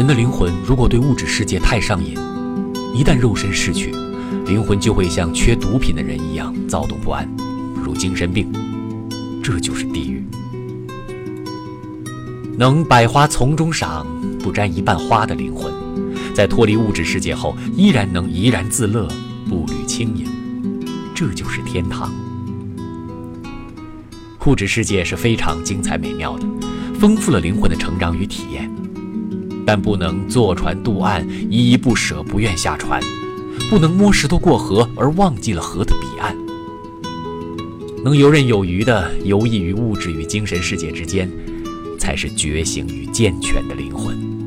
人的灵魂如果对物质世界太上瘾，一旦肉身逝去，灵魂就会像缺毒品的人一样躁动不安，如精神病。这就是地狱。能百花丛中赏，不沾一瓣花的灵魂，在脱离物质世界后，依然能怡然自乐，步履轻盈。这就是天堂。物质世界是非常精彩美妙的，丰富了灵魂的成长与体验，但不能坐船渡岸，依依不舍，不愿下船；不能摸石头过河，而忘记了河的彼岸。能游刃有余地游弋于物质与精神世界之间，才是觉醒与健全的灵魂。